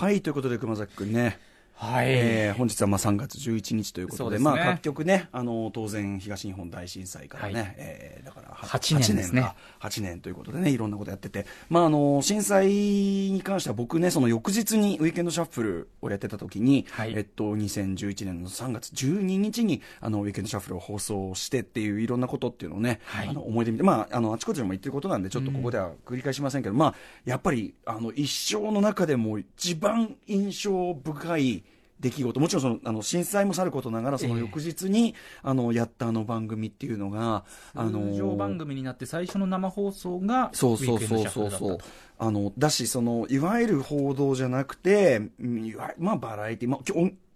はい、ということで、熊崎君ね。はい。えー本日はまあ3月11日ということで、ですね。まあ各局ね、あの、当然東日本大震災からね、はい。えーだからは8年ですね。8か。8年ということでね、いろんなことやってて、まああの、震災に関しては僕ね、その翌日にウィークエンドシャッフルをやってた時に、はい。えっと、2011年の3月12日に、あの、ウィークエンドシャッフルを放送してっていういろんなことっていうのをね、はい。あの、思い出見て、まあ、あの、あちこちでも言ってることなんで、ちょっとここでは繰り返しませんけど、まあ、やっぱり、あの、一生の中でも一番印象深い、出来事。もちろんそのあの震災もさることながらその翌日に、あのやったあの番組っていうのがあの通常番組になって最初の生放送がそうそうそうそうそう。あのだしそのいわゆる報道じゃなくてうんいわまあバラエティまあ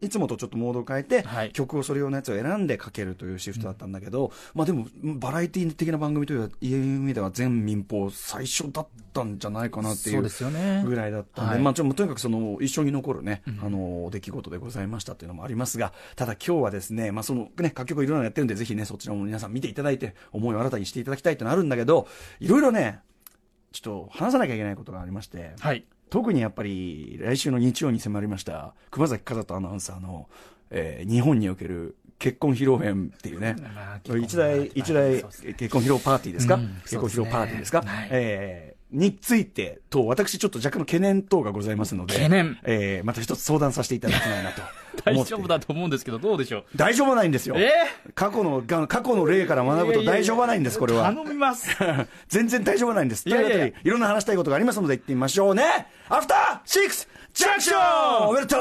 いつもとちょっとモードを変えて、はい。曲をそれ用のやつを選んでかけるというシフトだったんだけど、まあでもバラエティ的な番組という意味では全民放最初だったんじゃないかなっていそうぐらいだったんで、はい。まあちょとにかくその一緒に残るね、あの出来事でございましたっていうのもありますが、ただ今日はですね、まあそのね、各局いろいろやってるんで、ぜひね、そちらも皆さん見ていただいて、思いを新たにしていただきたいってのあるんだけど、いろいろね、ちょっと話さなきゃいけないことがありまして、はい特にやっぱり来週の日曜に迫りました、熊崎和人アナウンサーの、えー日本における結婚披露宴っていうね、まあ一大、一大結婚披露パーティーですか、うん結婚披露パーティーですか、すえーについてと、私ちょっと若干の懸念等がございますので、懸念。えーまた一つ相談させていただきたいなと大。丈夫だと思うんですけどどうでしょう？大丈夫ないんですよ。え？過去の、が過去の例から学ぶと大丈夫ないんです、これは。頼みます 全然大丈夫ないんです。いやいやいやということでいろんな話したいことがありますので行ってみましょうね。アフターシックスジャンクションおめでとう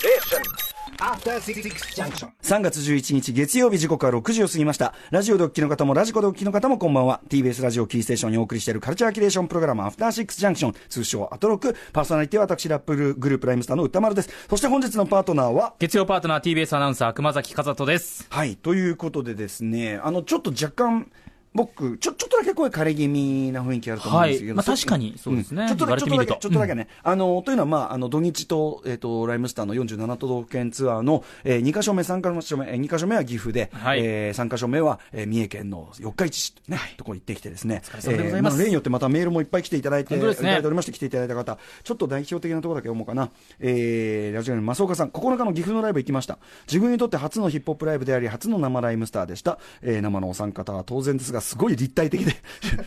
Junction. 3月11日月曜日時刻は6時を過ぎました。ラジオでお聞きの方もラジコでお聞きの方もこんばんは。TBS ラジオキーステーションにお送りしているカルチャーキュレーションプログラムアフターシックスジャンクション通称アトロクパーソナリティは私ラップグループライムスターの歌丸です。そして本日のパートナーは？月曜パートナー TBS アナウンサー熊崎和人ですはい。ということでですね、あの、ちょっと若干、僕、ちょ、ちょっとだけ声枯れ気味な雰囲気あると思うんですけど。はいまあ確かにそうですねんちょっとだけ、ちょっとだけ、ね。あの、というのは、まあ、あの、土日と、えっ、と、ライムスターの47都道府県ツアーの、えー、2カ所目、3カ所目、えー、2カ所目は岐阜で、はいえー、3カ所目は、えー、三重県の四日市市、ね、ところ行ってきてですね。お疲れ様でございます例によってまたメールもいっぱい来ていただいて、いただいておりまして、来ていただいた方、ちょっと代表的なところだけ読もうかな。えー、ラジオネーム、増岡さん、9日の岐阜のライブ行きました。自分にとって初のヒップホップライブであり、初の生ライムスターでした。えー、生のお三方は当然ですが、すごい立体的で、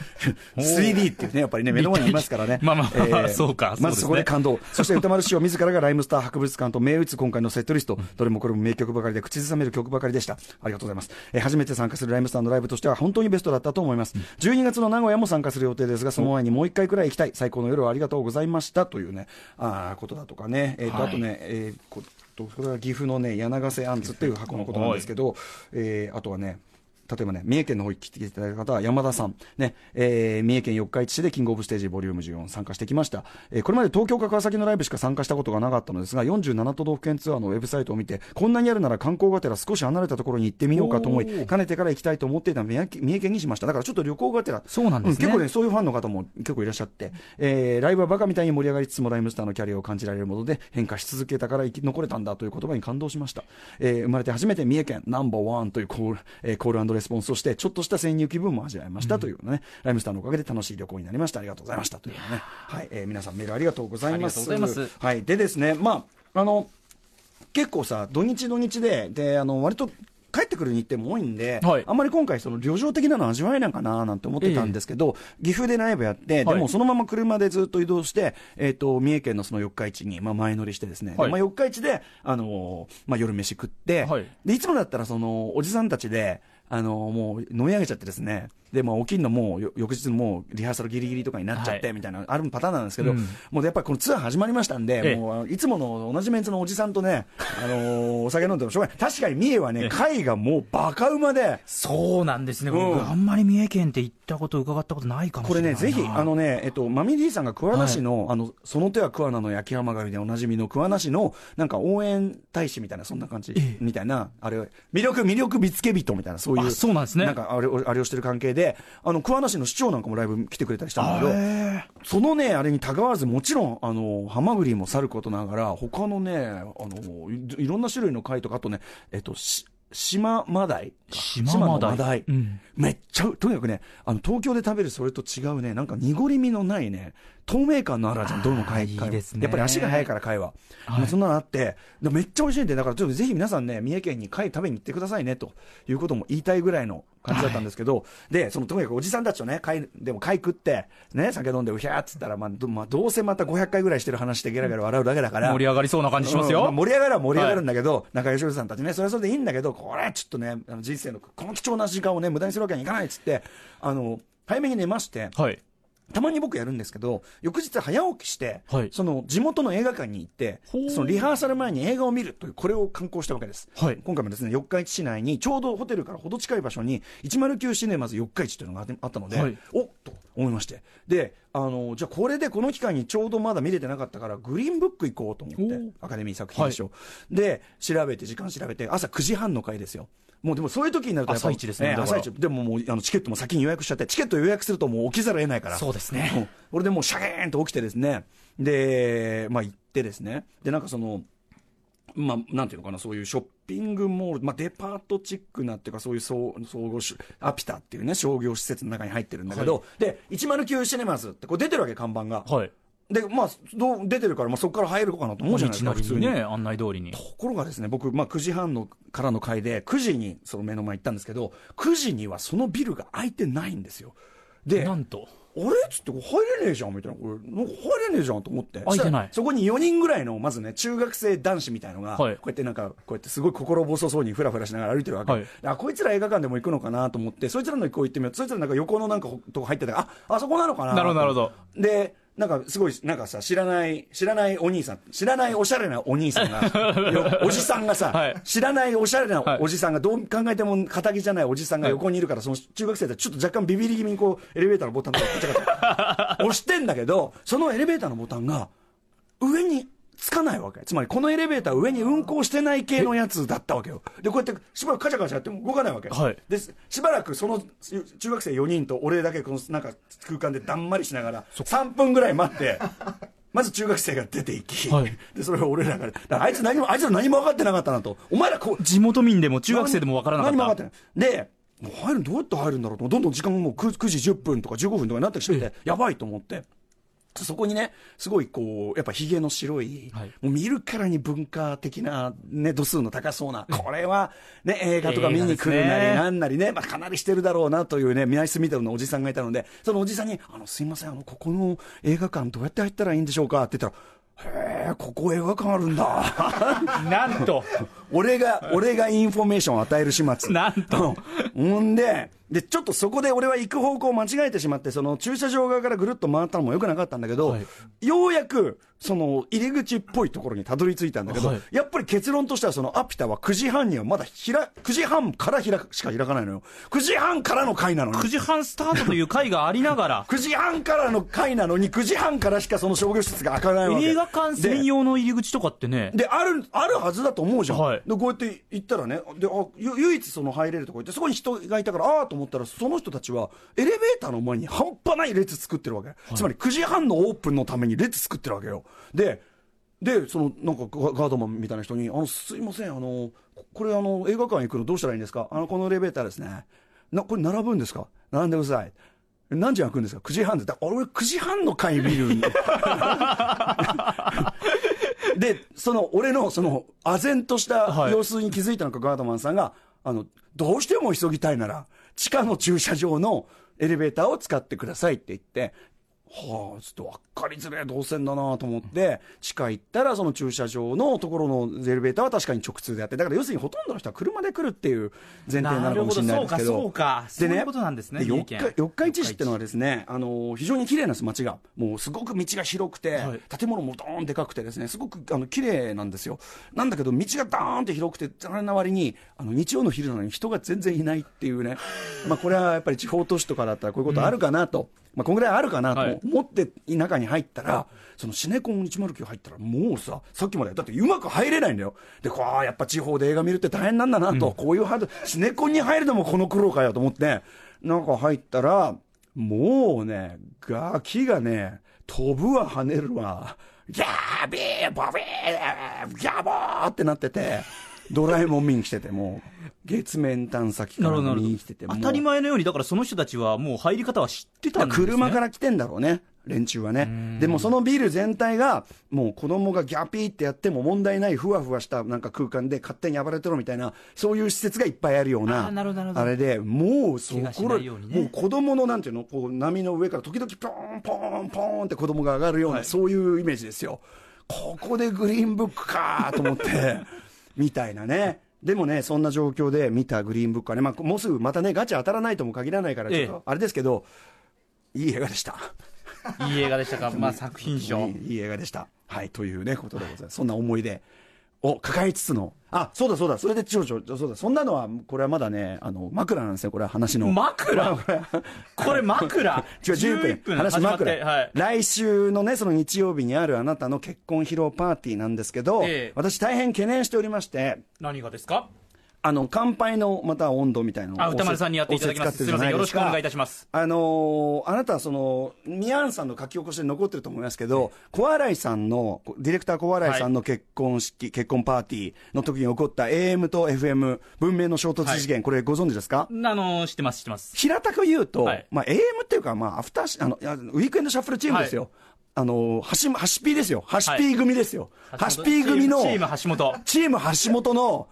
3D っていうね、やっぱりね、目の前にいますからね。まあまあまあそうかまずそこで感動。そして歌丸師匠自らがライムスター博物館と銘打つ今回のセットリスト。どれもこれも名曲ばかりで口ずさめる曲ばかりでした。ありがとうございます。えー初めて参加するライムスターのライブとしては本当にベストだったと思います。12月の名古屋も参加する予定ですが、その前にもう一回くらい行きたい。最高の夜をありがとうございました。というね、あーことだとかね。えっ、と、はいあとね、えーこれは岐阜のね、柳ヶ瀬アンツっていう箱のことなんですけど、えーあとはね、例えばね、三重県の方に来ていただいた方は山田さん、ね、えー三重県四日市市でキングオブステージボリューム14参加してきました。えーこれまで東京か川崎のライブしか参加したことがなかったのですが、47都道府県ツアーのウェブサイトを見て、こんなにあるなら観光がてら少し離れたところに行ってみようかと思い、かねてから行きたいと思っていた三重県にしました。だからちょっと旅行がてら、そうなんですね結構ね、そういうファンの方も結構いらっしゃって、えーライブはバカみたいに盛り上がりつつもライムスターのキャリアを感じられるもので変化し続けたから生き残れたんだという言葉に感動しました。えー生まれて初めて三重県ナンバーワンというコール,、えーコールレスポンスをして、ちょっとした潜入気分も味わいましたというね、ライムスターのおかげで楽しい旅行になりました。ありがとうございましたというね。はい、えー皆さんメールありがとうございます。ありがとうございます。はい、でですね、まあ、あの、結構さ、土日土日で、で、あの、割と、帰ってくる日程も多いんで、はい。あんまり今回、その旅情的なの味わえないかななんて思ってたんですけど、岐阜でライブやって、ではい。もそのまま車でずっと移動して、えっ、と、三重県のその四日市に、まあ、前乗りしてですね、はい。でまあ、四日市で、あのーまあ、夜飯食って、はい。で、いつもだったら、その、おじさんたちで、あのもう飲み上げちゃってですね、で、まあ、起きるのもうよ翌日のもうリハーサルギリギリとかになっちゃって、はい。みたいな、あるパターンなんですけど、うん。もうやっぱりこのツアー始まりましたんで、ええ。もういつもの同じメンツのおじさんとね、あのーお酒飲んでもしょうがない。確かに三重はね、会がもうバカ馬で、そうなんですね、うん。僕あんまり三重県って行ったこと伺ったことないかもしこれね、れな。いなぜひ、あのね、えっと、マミディさんが桑名市の、あの、その手は桑名の焼き浜狩りでおなじみの桑名市の、なんか応援大使みたいな、そんな感じ、ええ。みたいな、あれ、魅力、魅力見つけ人みたいな、そういう、あそうなんですね。なんか、あれを、あれをしてる関係で、あの、桑名市の市長なんかもライブ来てくれたりしたんだけど、へそのね、あれにたがわず、もちろん、あの、ハマグリもさることながら、他のね、あの、いいろんな種類の貝とか、あとね、えっと、し島マダイか島マダイのマダイ。うんめっちゃ、とにかくね、あの、東京で食べるそれと違うね、なんか濁り身のないね、透明感のあるじゃん、どれも貝。いい貝ですねやっぱり足が速いから貝は。はいそんなのあって、でめっちゃ美味しいんで、だからちょっとぜひ皆さんね、三重県に貝食べに行ってくださいね、ということも言いたいぐらいの感じだったんですけど、で、そのとにかくおじさんたちとね、貝、でも貝食って、ね、酒飲んでうひゃーっつったら、まあ、どまあ、どうせまた500回ぐらいしてる話でゲラゲラ笑うだけだから。盛り上がりそうな感じしますよ。うんあ盛り上がるは盛り上がるんだけど、中吉さんたちね、それはそれでいいんだけど、これはちょっとね、人生のこの貴重な時間をね、無駄にするわけにいかないっつって、あの、早めに寝まして、はい。たまに僕やるんですけど、翌日早起きして、はいその地元の映画館に行ってそのリハーサル前に映画を見るという、これを観光したわけです。はい今回もですね、四日市市内に、ちょうどホテルからほど近い場所に、109シネマズ四日市というのがあったので、はいおっと思いまして。で、あの、じゃあこれでこの期間にちょうどまだ見れてなかったから、グリーンブック行こうと思ってアカデミー作品賞、で、調べて、時間調べて、朝9時半の回ですよ。もうでもそういう時になるとやっぱ朝一ですね朝一。でももうあのチケットも先に予約しちゃって、チケット予約するともう起きざるを得ないから。そうですね。うん。これでもうシャゲーンと起きてですね、で、まあ行ってですね、で、なんかその、まあ、なんていうのかな、そういうショッピングモール、まあ、デパートチックなっていうか、そういう総総合し、アピタっていうね、商業施設の中に入ってるんだけど、はで、109シネマズってこう出てるわけ、看板が。はい。で、まあ、どう出てるから、まあ、そこから入るかなと思うじゃないですか、普通にね、案内通りに。ところがですね、僕、まあ、9時半のからの会で、9時にその目の前行ったんですけど、9時にはそのビルが開いてないんですよ。で、なんと？あれ？っつって、入れねえじゃんみたいな。これ、なんか入れねえじゃんと思って。開いてないそこに4人ぐらいの、まずね、中学生男子みたいのが、はいこうやってなんか、こうやってすごい心細そうにふらふらしながら歩いてるわけ。はいあ、こいつら映画館でも行くのかなと思って、そいつらのこう行ってみよう。そいつらなんか横のなんかとこ入ってたから、あ、あそこなのかななるほどなるほど。で、なんかすごい、なんかさ、知らない、知らないお兄さん、知らないおしゃれなお兄さんが、よ おじさんがさ、はい。知らないおしゃれなはいおじさんが、どう考えても仇じゃないおじさんが横にいるから、その中学生でちょっと若干ビビり気味にこう、エレベーターのボタンとかガチャガチャ押してんだけど、そのエレベーターのボタンが、上につかないわけ。つまり、このエレベーター上に運行してない系のやつだったわけよ。で、こうやってしばらくカチャカチャやっても動かないわけ。はいで、しばらくその中学生4人と俺だけこのなんか空間でだんまりしながら、3分ぐらい待って、まず中学生が出ていき、はいで、それを俺らが、らあいつ何も、あいつら何も分かってなかったなと。お前らこう、地元民でも中学生でもわからなかった。何も分かってない。で、もう入るどうやって入るんだろうと、どんどん時間がもう 9, 9時10分とか15分とかになってきてて、やばいと思って。そこにね、すごいこう、やっぱヒゲの白い、はいもう見るからに文化的な、ね、度数の高そうな、これは、ね、映画とか見に来るなり、なんなりね、まあ、かなりしてるだろうなというね、南スミタルのおじさんがいたので、そのおじさんに、あの、すいません、あの、ここの映画館どうやって入ったらいいんでしょうかって言ったら、へえ、ここ映画館あるんだ。なんと。俺が、俺がインフォメーションを与える始末。なんとうん。ほんで、で、ちょっとそこで俺は行く方向を間違えてしまって、その駐車場側からぐるっと回ったのもよくなかったんだけど、はい。ようやく、その入り口っぽいところにたどり着いたんだけど、はいやっぱり結論としてはそのアピタは9時半にはまだ開、9時半から開く、しか開かないのよ。9時半からの回なのに。9時半スタートという回がありながら、9時半からの回なのに、9時半からしかその商業施設が開かないわけ。映画館専用の入り口とかってね、で、ある、あるはずだと思うじゃん。はいで、こうやって行ったらね、で、あ、ゆ唯一その入れるとこ行って、そこに人がいたから、ああと思ったら、その人たちは、エレベーターの前に半端ない列作ってるわけ。つまり9時半のオープンのために列作ってるわけよ。で、で、その、なんかガガードマンみたいな人に、あの、すいません、あの、ここれあの、映画館行くのどうしたらいいんですか？あの、このエレベーターですね。な、これ並ぶんですか？並んでください。何時開くんですか ?9 時半で。だ俺9時半の回見るんで。で、その、俺の、その、唖然としたはい様子に気づいたのか、ガードマンさんが、あの、どうしても急ぎたいなら、地下の駐車場のエレベーターを使ってくださいって言って、はあ、ちょっと分かりづらい動線だなと思って、地下行ったら、その駐車場のところのエレベーターは確かに直通であって、だから要するにほとんどの人は車で来るっていう前提なのかもしれないですけど。そうか、そういうことなんですね、で四日市市ってのはですね、あの非常に綺麗なんです、街が。もうすごく道が広くて、はい建物もドーンでかくてですね、すごくあの綺麗なんですよ。なんだけど、道がドーンって広くて、それな割に、あの日曜の昼なのに人が全然いないっていうね、まあこれはやっぱり地方都市とかだったらこういうことあるかなと。まあ、こんぐらいあるかなはい。と思って中に入ったら、そのシネコン109入ったら、もうさ、さっきまで、だってうまく入れないんだよ。で、こう、やっぱ地方で映画見るって大変なんだなと、こういうハード、シネコンに入るのもこの苦労かよと思って、なんか入ったら、もうね、ガキがね、飛ぶわ跳ねるわ、ギャービーボビーギャボーってなってて、ドラえもん見に来てて、もう、月面探査機から見に来てて、もう当たり前のように、だからその人たちはもう入り方は知ってたんですね。車から来てんだろうね。連中はね。でもそのビル全体が、もう子供がギャピーってやっても問題ないふわふわしたなんか空間で勝手に暴れてろみたいな、そういう施設がいっぱいあるような、あーなるほどなるほどあれで、もうそこら、ねもう子供のなんていうの、こう波の上から時々ポーンポーンポーンって子供が上がるような、はいそういうイメージですよ。ここでグリーンブックかと思って、みたいなね。でもね、そんな状況で見たグリーンブックはね、まあ、もうすぐまたね、ガチ当たらないとも限らないから、ちょっええと、あれですけど、いい映画でした。いい映画でしたか、まあ、作品賞。いいいい映画でした。はい、というね、ことでございます。そんな思い出を抱えつつの、あ、そうだそうだ、それでちょちょ、そうだ、そんなのは、これはまだね、あの、枕なんですよ、これは。話の。枕？これ枕？違う、11分。話枕、はい。来週のね、その日曜日にあるあなたの結婚披露パーティーなんですけど、ええ。私大変懸念しておりまして、何がですか？あの、乾杯のまた温度みたいなのをあ、歌丸さんにやっていただきます。すみません、よろしくお願いいたします。あのーあなたはその、ミアンさんの書き起こしで残ってると思いますけど、小洗いさんの、ディレクター小洗いさんの結婚式、結婚パーティーの時に起こった AM と FM、文明の衝突事件、これご存知ですか？あの、知ってます、知ってます。平たく言うと、はいまあ AM っていうか、まあアフターシ、あの、ウィークエンドシャッフルチームですよ。あの、ハシ、ハシピーですよ。ハシピー組ですよ。ハシピー組の、チーム橋本。チーム橋本の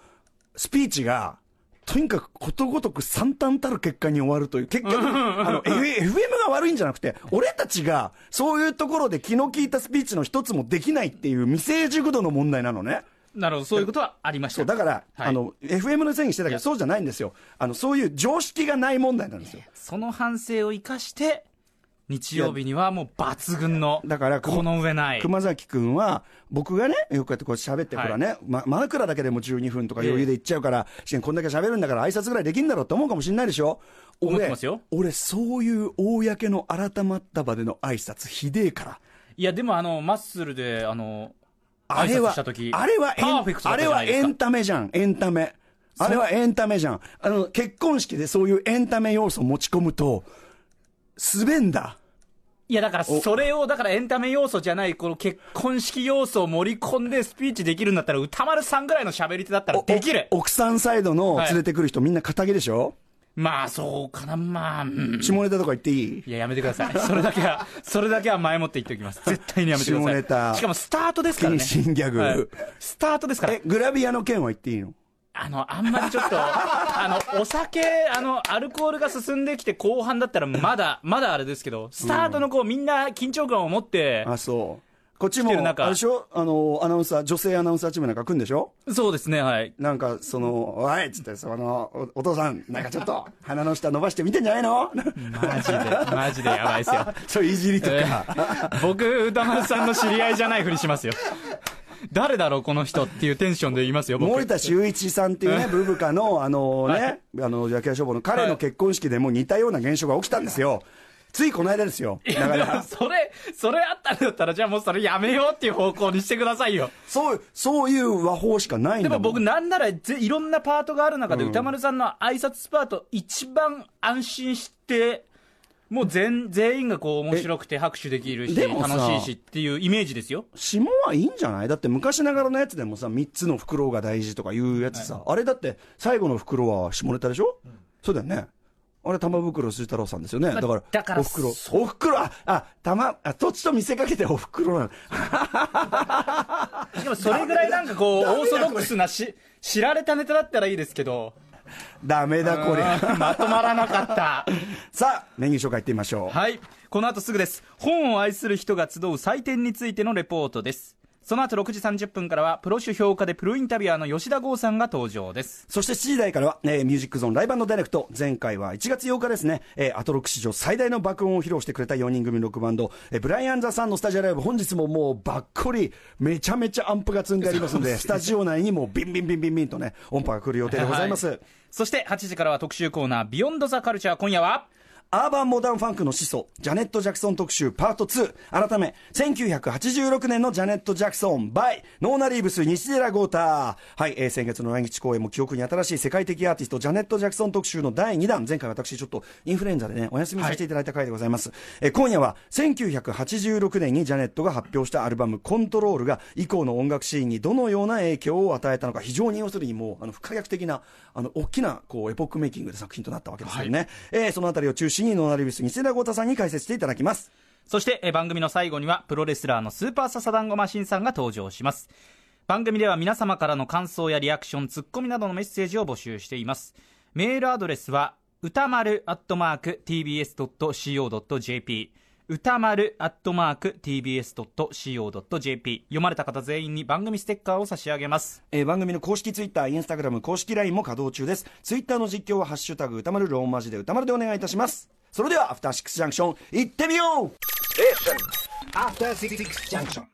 スピーチが、とにかくことごとく惨憺たる結果に終わるという、結局、あの、FM が悪いんじゃなくて、俺たちが、そういうところで気の利いたスピーチの一つもできないっていう未成熟度の問題なのね。なるほど、そういうことはありました。そう、だから、はいあの、FM のせいにしてたけど、そうじゃないんですよ。あの、そういう常識がない問題なんですよ。その反省を生かして、日曜日にはもう抜群の、だからこの上ない。熊崎君は、僕がね、よくやってこう喋って、はいこれはね、ま、枕だけでも12分とか余裕でいっちゃうから、しこんだけ喋るんだから挨拶ぐらいできんだろうって思うかもしれないでしょ？俺俺、そういう公の改まった場での挨拶ひでえから。いや、でもあの、マッスルで、あの、あれはあれはあれはいエンタメじゃん、エンタメ。あれはエンタメじゃん。あの、結婚式でそういうエンタメ要素を持ち込むと、滑んだ。いや、だから、それを、だからエンタメ要素じゃない、この結婚式要素を盛り込んでスピーチできるんだったら、歌丸さんぐらいの喋り手だったらできる。お奥さんサイドのはい連れてくる人、みんな肩着でしょ？まあ、そうかな、まあ、うん。下ネタとか言っていい？いや、やめてください。それだけは、それだけは前もって言っておきます。絶対にやめてください。下ネタしかもスタートですからね。謹慎ギャグはいスタートですからえ、。グラビアの件は言っていいの？あの、あんまりちょっと、あの、お酒、あの、アルコールが進んできて後半だったらまだ、まだあれですけど、スタートのこう、みんな緊張感を持って、あ、そう。こっちも、あれでしょ？あの、アナウンサー、女性アナウンサーチームなんか来るんでしょ？そうですね、はい。なんか、その、おいっつって、その、おお父さん、なんかちょっと、鼻の下伸ばして見てんじゃないの？マジで、マジでやばいですよ。そういじりとか。えー僕、歌丸さんの知り合いじゃないふりしますよ。誰だろう、この人っていうテンションで言いますよ、僕。森田修一さんっていうね、ブブカの、あのね、あの、野球消防の彼の結婚式でも似たような現象が起きたんですよ。ついこの間ですよ。だから、それ、それあったんだったら、じゃあもうそれやめようっていう方向にしてくださいよ。そう、そういう和法しかないんだ。でも僕なんならぜいろんなパートがある中で歌丸さんの挨拶パート一番安心して、もう全全員がこう面白くて拍手できるし、でもさ楽しいしっていうイメージですよ。下はいいんじゃない？だって昔ながらのやつでもさ、3つの袋が大事とかいうやつさ、あれだって最後の袋は下ネタでしょ、そうだよね。あれ玉袋筋太郎さんですよね。だから、だからお袋。お袋、あ、あ、玉、あ、土地と見せかけてお袋なの。でもそれぐらいなんかこう、オーソドックスなし、知られたネタだったらいいですけど、ダメだこりゃ。まとまらなかった。さあ、メニュー紹介いってみましょう。はい。この後すぐです。本を愛する人が集う祭典についてのレポートです。その後6時30分からは、プロ主評価でプロインタビュアーの吉田剛さんが登場です。そして7時台からは、えーミュージックゾーンライブダイレクト。前回は1月8日ですね、えーアトロック史上最大の爆音を披露してくれた4人組ロックバンド、えーブライアン・ザ・サンのスタジオライブ、本日ももうばっこり、めちゃめちゃアンプが積んでありますので、スタジオ内にもうビンビンビンビンビンとね、音波が来る予定でございます。はいそして8時からは特集コーナー、ビヨンドザカルチャー。今夜は、アーバンモダンファンクの始祖、ジャネット・ジャクソン特集パート2。改め、1986年のジャネット・ジャクソン、バイ、ノーナ・リーブス、西寺豪太。はい、えー先月の来日公演も記憶に新しい世界的アーティスト、ジャネット・ジャクソン特集の第2弾。前回私ちょっとインフルエンザでね、お休みさせていただいた回でございます。えー今夜は、1986年にジャネットが発表したアルバム、コントロールが、以降の音楽シーンにどのような影響を与えたのか、非常に要するにもう、あの、不可逆的な、あの、大きな、こう、エポックメイキングで作品となったわけですよね。えーそのあたりを中心に、ノーナ・リビス、西田豪太さんに解説していただきます。そして番組の最後にはプロレスラーのスーパーササダンゴマシンさんが登場します番組では皆様からの感想やリアクションツッコミなどのメッセージを募集していますメールアドレスは歌丸アットマーク TBS.CO.JP 歌丸アットマーク TBS.CO.JP 読まれた方全員に番組ステッカーを差し上げますえー番組の公式ツイッター、インスタグラム、公式 LINE も稼働中です。ツイッターの実況は、ハッシュタグ歌丸ローマ字で歌丸でお願いいたします。それでは、アフターシックスジャンクション、行ってみよう After Six Junction.